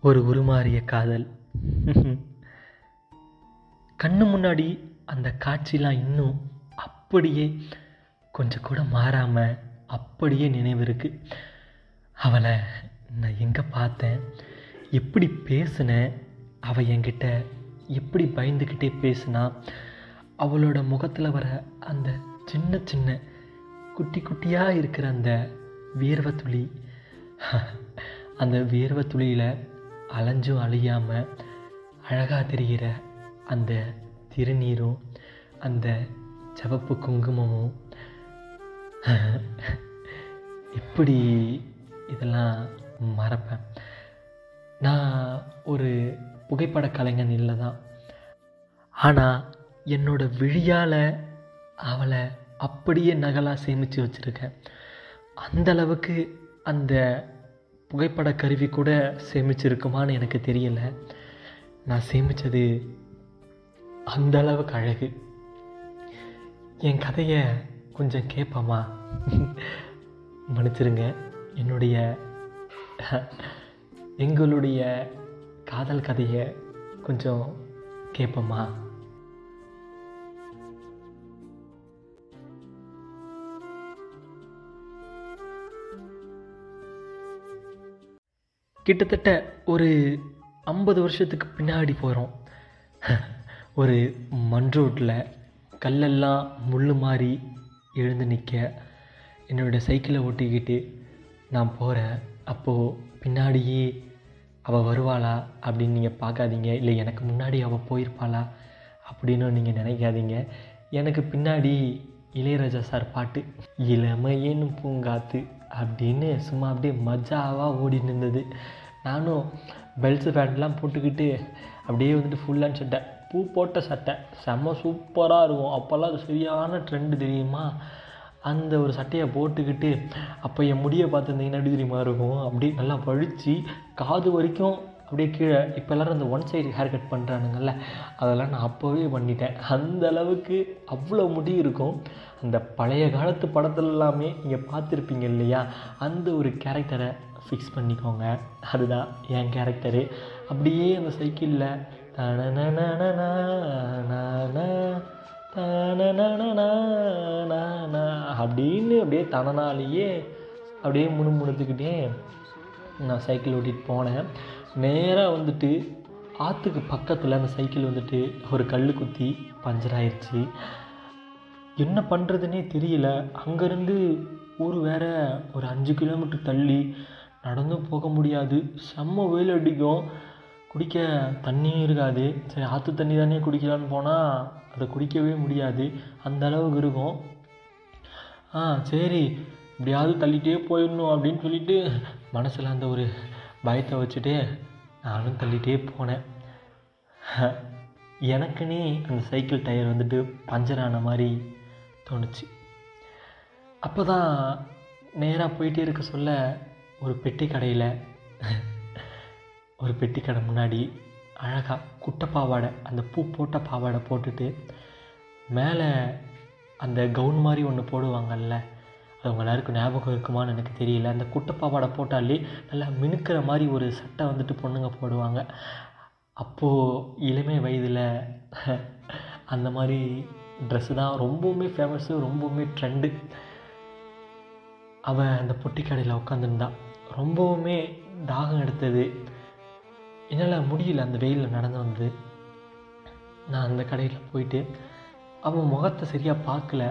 ஒரு உருமாறிய காதல். கண்ணு முன்னாடி அந்த காட்சிலாம் இன்னும் அப்படியே கொஞ்சம் கூட மாறாமல் அப்படியே நினைவு இருக்குது அவளை நான் எங்கே பார்த்தேன்? எப்படி பேசினேன் அவள் என்கிட்ட எப்படி பயந்துக்கிட்டே பேசினா? அவளோட முகத்தில் வர அந்த சின்ன சின்ன குட்டி குட்டியாக இருக்கிற அந்த வேர்வை துளி. அந்த வேர்வை துளியில் அலைஞ்சும் அழியாமல் அழகாக தெரிகிற அந்த திருநீரும் அந்த சிவப்பு குங்குமமும் எப்படி இதெல்லாம் மறப்பேன். நான் ஒரு புகைப்பட கலைஞன் இல்லை தான் ஆனால் என்னோட விழியால் அவளை அப்படியே நகலாக சேமித்து வச்சுருக்கேன். அந்தளவுக்கு அந்த புகைப்பட கருவி கூட சேமிச்சிருக்குமான்னு எனக்கு தெரியல. நான் சேமித்தது அந்தளவுக்கு அழகு. என் கதையை கொஞ்சம் கேட்போமா? மன்னிச்சிருங்க. என்னுடைய எங்களுடைய காதல் கதையை கொஞ்சம் கேட்போமா? கிட்டத்தட்ட ஒரு ஐம்பது வருஷத்துக்கு பின்னாடி போகிறோம் ஒரு மண் ரோட்டில் கல்லெல்லாம் முள் மாதிரி எழுந்து நிற்க என்னோடய சைக்கிளை ஓட்டிக்கிட்டு நான் போகிறேன் அப்போது பின்னாடியே அவள் வருவாளா அப்படின்னு நீங்கள் பார்க்காதீங்க. இல்லை எனக்கு முன்னாடி அவள் போயிருப்பாளா அப்படின்னு நீங்கள் நினைக்காதீங்க. எனக்கு பின்னாடி இளையராஜா சார் பாட்டு இளமையேன்னு பூங்காத்து அப்படின்னு சும்மா அப்படியே மஜாவாக ஓடின்னு இருந்தது. நானும் பெல்ட்ஸு பேண்ட்லாம் போட்டுக்கிட்டு அப்படியே வந்துட்டு ஃபுல்லாக சட்டை பூ போட்ட சட்டை. செம்ம சூப்பராக இருக்கும். அப்போல்லாம் அது சரியான ட்ரெண்டு தெரியுமா? அந்த ஒரு சட்டையை போட்டுக்கிட்டு அப்போ என் முடியை பார்த்துருந்தீங்கன்னா எப்படி தெரியுமா இருக்கும்? அப்படியே நல்லா பழித்து காது வரைக்கும் அப்படியே கீழே இப்போ எல்லோரும் அந்த ஒன் சைடு ஹேர் கட் பண்ணுறானுங்கள்ல அதெல்லாம் நான் அப்போவே பண்ணிட்டேன். அந்த அளவுக்கு அவ்வளோ முடி இருக்கும். அந்த பழைய காலத்து படத்துல எல்லாமே நீங்கள் பார்த்துருப்பீங்க இல்லையா? அந்த ஒரு கேரக்டரை ஃபிக்ஸ் பண்ணிக்கோங்க. அதுதான் என் கேரக்டரு அப்படியே அந்த சைக்கிளில் அப்படின்னு அப்படியே தனனாலேயே அப்படியே முணுமுணுத்துக்கிட்டே நான் சைக்கிள் ஓட்டிகிட்டு போனேன். நேராக வந்துட்டு ஆற்றுக்கு பக்கத்தில் அந்த சைக்கிள் வந்துட்டு ஒரு கல் குத்தி பஞ்சர் ஆயிடுச்சு என்ன பண்ணுறதுனே தெரியல. அங்கேருந்து ஊர் வேறு ஒரு அஞ்சு கிலோமீட்டர் தள்ளி நடந்தும் போக முடியாது. செம்ம வெயில் அடிக்கும். குடிக்க தண்ணியும் இருக்காது. சரி ஆற்று தண்ணி தானே குடிக்கலான்னு போனால் அதை குடிக்கவே முடியாது. அந்த அளவுக்கு இருக்கும். ஆ சரி இப்படியாவது தள்ளிட்டே போயிடணும் அப்படின்னு சொல்லிட்டு மனசில் அந்த ஒரு பயத்தை வச்சுட்டு நானும் தள்ளிகிட்டே போனேன். எனக்குன்னே அந்த சைக்கிள் டயர் வந்துட்டு பஞ்சர் ஆன மாதிரி தோணுச்சு. அப்போ தான் நேராக போயிட்டே இருக்க சொல்ல ஒரு பெட்டி கடையில் ஒரு பெட்டி கடை முன்னாடி அழகாக குட்டை பாவாடை அந்த பூ போட்ட பாவாடை போட்டுட்டு மேலே அந்த கவுன் மாதிரி ஒன்று போடுவாங்கல்ல அது உங்க எல்லாருக்கும் ஞாபகம் இருக்குமான்னு எனக்கு தெரியல. அந்த குட்டை பாவாடை போட்டாலே நல்லா மினுக்கிற மாதிரி ஒரு சட்டை வந்துட்டு பொண்ணுங்க போடுவாங்க. அப்போது இளமை வயதில் அந்த மாதிரி ட்ரெஸ்ஸு தான் ரொம்பவுமே ஃபேமஸ்ஸு ரொம்பவுமே ட்ரெண்டு அவன் அந்த பொட்டி கடையில் உட்காந்துருந்தான் ரொம்பவுமே தாகம் எடுத்தது. என்னால் முடியல அந்த வெயிலில் நடந்து வந்து. நான் அந்த கடையில் போயிட்டு அவன் முகத்தை சரியாக பார்க்கல.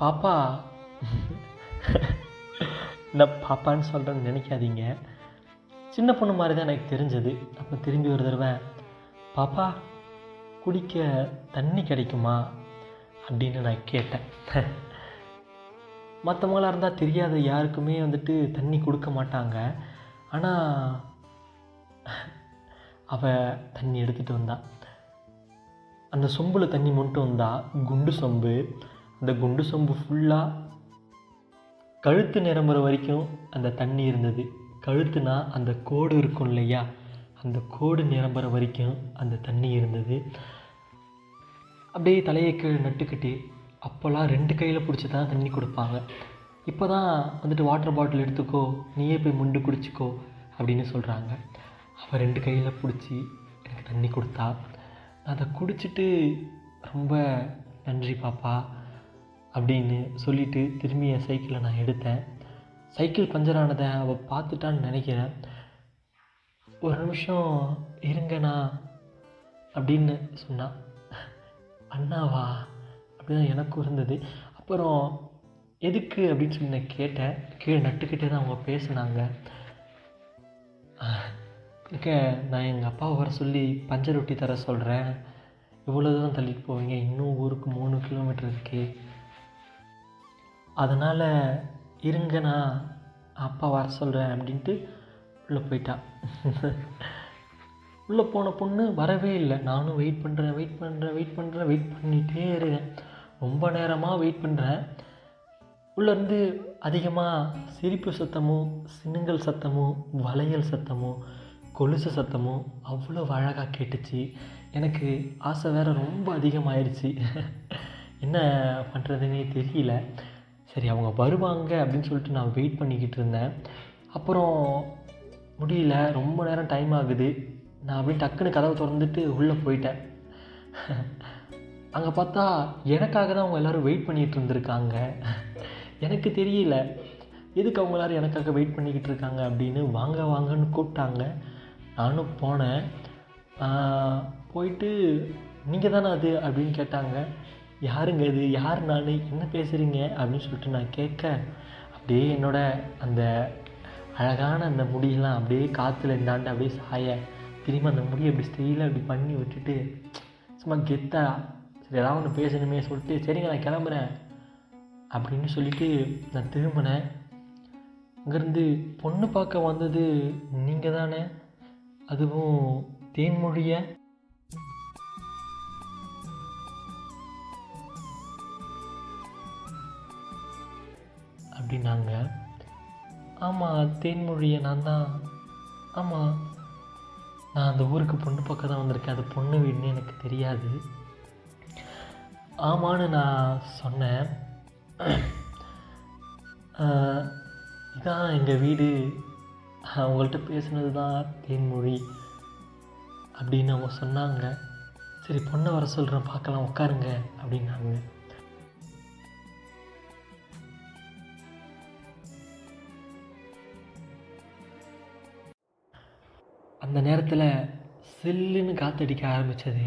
பாப்பா. நான் பாப்பான்னு சொல்கிறேன்னு நினைக்காதீங்க. சின்ன பொண்ணு மாதிரி தான் எனக்கு தெரிஞ்சது. அப்போ திரும்பி ஒரு தடவை பாப்பா குடிக்க தண்ணி கிடைக்குமா? அப்படின்னு நான் கேட்டேன். மற்றவங்களாக இருந்தால் தெரியாத யாருக்குமே வந்துட்டு தண்ணி கொடுக்க மாட்டாங்க. ஆனால் அவள் தண்ணி எடுத்துகிட்டு வந்தா. அந்த சொம்பில் தண்ணி மட்டும் வந்தா. குண்டு சொம்பு அந்த குண்டு சொம்பு ஃபுல்லாக கழுத்து நிரம்புற வரைக்கும் அந்த தண்ணி இருந்தது. கழுத்துனா அந்த கோடு இருக்கும் இல்லையா? அந்த கோடு நிரம்புற வரைக்கும் அந்த தண்ணி இருந்தது. அப்படியே தலையை கீழே நட்டுக்கிட்டு அப்போல்லாம் ரெண்டு கையில் பிடிச்சி தான் தண்ணி கொடுப்பாங்க. இப்போ தான் வந்துட்டு வாட்டர் பாட்டில் எடுத்துக்கோ நீயே போய் முண்டு குடிச்சிக்கோ அப்படின்னு சொல்கிறாங்க அவள் ரெண்டு கையில் பிடிச்சி எனக்கு தண்ணி கொடுத்தா. நான் அதை குடிச்சிட்டு ரொம்ப நன்றி பாப்பா. அப்படின்னு சொல்லிட்டு திரும்பி என் சைக்கிளை நான் எடுத்தேன். சைக்கிள் பஞ்சர் ஆனதை அவள் பார்த்துட்டான்னு நினைக்கிறேன். ஒரு நிமிஷம் இருங்கண்ணா அப்படின்னு சொன்னான் அண்ணாவா? அப்படிதான் எனக்கும் இருந்தது. அப்புறம் எதுக்கு? அப்படின்னு சொல்லி நான் கேட்டேன். கீழே நட்டுக்கிட்டே தான் அவங்க பேசுனாங்க. இருக்க நான் எங்கள் அப்பாவை வர சொல்லி பஞ்சர் ஒட்டி தர சொல்கிறேன் இவ்வளோ தூரம் தள்ளிட்டு போவீங்க. இன்னும் ஊருக்கு மூணு கிலோமீட்டர் இருக்குது அதனால் இருங்க நான் அப்பா வர சொல்கிறேன் அப்படின்ட்டு உள்ளே போயிட்டான் உள்ளே போன பொண்ணு வரவே இல்லை. நானும் வெயிட் பண்ணுறேன் வெயிட் பண்ணுறேன் வெயிட் பண்ணுறேன் வெயிட் பண்ணிகிட்டே இருக்கேன் ரொம்ப நேரமாக வெயிட் பண்ணுறேன் உள்ளேருந்து அதிகமாக சிரிப்பு சத்தமும் சினுங்கல் சத்தமும் வளையல் சத்தமும் கொலுசு சத்தமும் அவ்வளோ அழகாக கேட்டுச்சு. எனக்கு ஆசை வேறு ரொம்ப அதிகமாகிடுச்சு என்ன பண்ணுறதுன்னே தெரியல. சரி அவங்க வருவாங்க அப்படின்னு சொல்லிட்டு நான் வெயிட் பண்ணிக்கிட்டு இருந்தேன். அப்புறம் முடியல ரொம்ப நேரம் டைம் ஆகுது. நான் அப்படியே டக்குன்னு கதவை திறந்துட்டு உள்ளே போயிட்டேன். அங்கே பார்த்தா எனக்காக தான் அவங்க எல்லோரும் வெயிட் பண்ணிகிட்டு இருந்திருக்காங்க. எனக்கு தெரியல. எதுக்கு அவங்க எல்லோரும் எனக்காக வெயிட் பண்ணிக்கிட்டு இருக்காங்க அப்படின்னு வாங்க வாங்கன்னு கூப்பிட்டாங்க. நானும் போனேன். போயிட்டு நீங்கள் தானே அது? அப்படின்னு கேட்டாங்க. யாருங்க இது? யார் நான்? என்ன பேசுகிறீங்க அப்படின்னு சொல்லிட்டு நான் கேட்க அப்படியே என்னோட அந்த அழகான அந்த முடியெல்லாம் அப்படியே காற்றுல இந்தாண்டு அப்படியே சாய திரும்ப அந்த முடியை அப்படி ஸ்டைலாக அப்படி பண்ணி விட்டுட்டு சும்மா கெத்தா சரி ஏதாவது ஒன்று பேசணுமே சொல்லிட்டு சரிங்க நான் கிளம்புறேன் அப்படின்னு சொல்லிட்டு நான் திரும்பினேன். அங்கேருந்து பொண்ணு பார்க்க வந்தது நீங்கள் தானே அதுவும் தேன்மொழியை? அப்படின்னாங்க. ஆமாம் தேன்மொழியை நான் தான். ஆமாம் நான் அந்த ஊருக்கு பொண்ணு பக்கம் தான் வந்திருக்கேன். அது பொண்ணு வீடுன்னு எனக்கு தெரியாது. ஆமான்னு நான் சொன்னேன். இதான் எங்கள் வீடு. அவங்கள்ட்ட பேசுனது தான் தேன்மொழி அப்படின்னு அவங்க சொன்னாங்க. சரி பொண்ணை வர சொல்கிறேன் பார்க்கலாம் உட்காருங்க அப்படின்னாங்க. அந்த நேரத்தில் சில்லுன்னு காத்தடிக்க ஆரம்பித்தது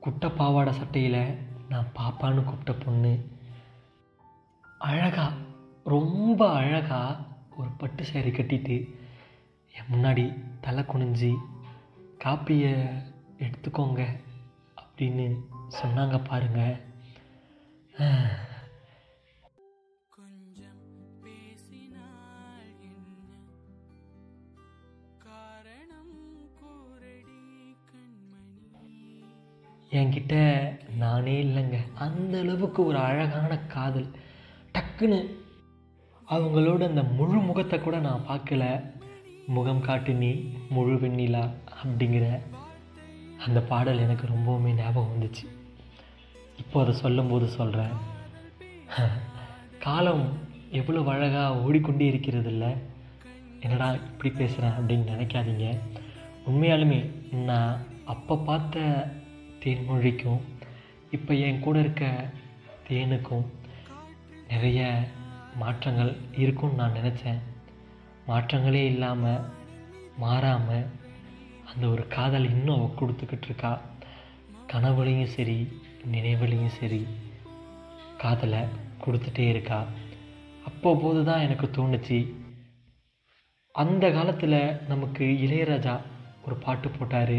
குட்டை பாவாடை சட்டையில் நான் பாப்பான்னு கூப்பிட்ட பொண்ணு. அழகாக ரொம்ப அழகாக ஒரு பட்டு சேரீ கட்டிட்டு என் முன்னாடி தலை குனிஞ்சு காப்பியை எடுத்துக்கோங்க அப்படின்னு சொன்னாங்க பாருங்கள் என்கிட்ட நானே இல்லைங்க. அந்த அளவுக்கு ஒரு அழகான காதல். டக்குன்னு அவங்களோட அந்த முழு முகத்தை கூட நான் பார்க்கல. முகம் காட்டு நீ முழு வெண்ணிலா அப்படிங்கிற அந்த பாடல் எனக்கு ரொம்பவுமே ஞாபகம் வந்துச்சு. இப்போ அதை சொல்லும்போது சொல்கிறேன் காலம் எவ்வளோ அழகாக ஓடிக்கொண்டே இருக்கிறது இல்லை என்னடா இப்படி பேசுகிறேன் அப்படின்னு நினைக்காதீங்க. உண்மையாலுமே நான் அப்போ பார்த்த தேன்மொழிக்கும் இப்போ என் கூட இருக்க தேனுக்கும் நிறைய மாற்றங்கள் இருக்கும்னு நான் நினச்சேன். மாற்றங்களே இல்லாமல் மாறாமல் அந்த ஒரு காதல் இன்னும் அவள் கொடுத்துக்கிட்டு இருக்கா. கனவுலையும் சரி நினைவுலையும் சரி காதலை கொடுத்துட்டே இருக்கா. அப்போ போது தான் எனக்கு தோணுச்சு. அந்த காலத்தில் நமக்கு இளையராஜா ஒரு பாட்டு போட்டார்.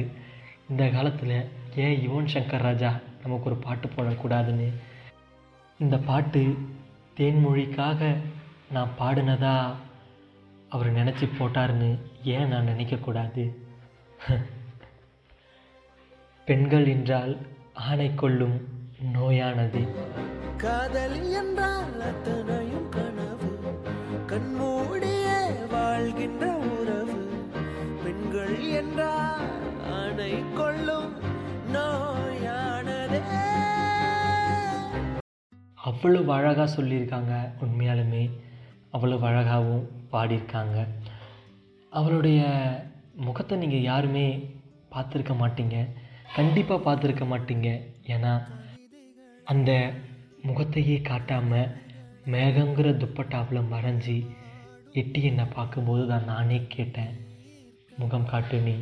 இந்த காலத்தில் ஏன் யுவன் சங்கர் ராஜா? நமக்கு ஒரு பாட்டு போடக்கூடாதுன்னு. இந்த பாட்டு தேன்மொழிக்காக நான் பாடினதா அவர் நினச்சி போட்டாருன்னு ஏன் நான் நினைக்கக்கூடாது? பெண்கள் என்றால் ஆணை கொள்ளும் நோயானது. காதல் என்றால் அத்தனையும் கனவு. கண்மூ அவ்வளவு அழகாக சொல்லியிருக்காங்க. உண்மையாலுமே அவ்வளவு அழகாகவும் பாடியிருக்காங்க. அவளுடைய முகத்தை நீங்கள் யாருமே பார்த்துருக்க மாட்டீங்க. கண்டிப்பாக பார்த்துருக்க மாட்டீங்க. ஏன்னா அந்த முகத்தையே காட்டாமல் மேகங்கிற துப்பட்டாவில் மறைஞ்சி எட்டி என்னை பார்க்கும்போது தான் நானே கேட்டேன் முகம் காட்டு நீ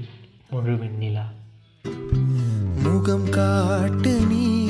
முழு வெண்ணிலா? முகம் காட்டு நீ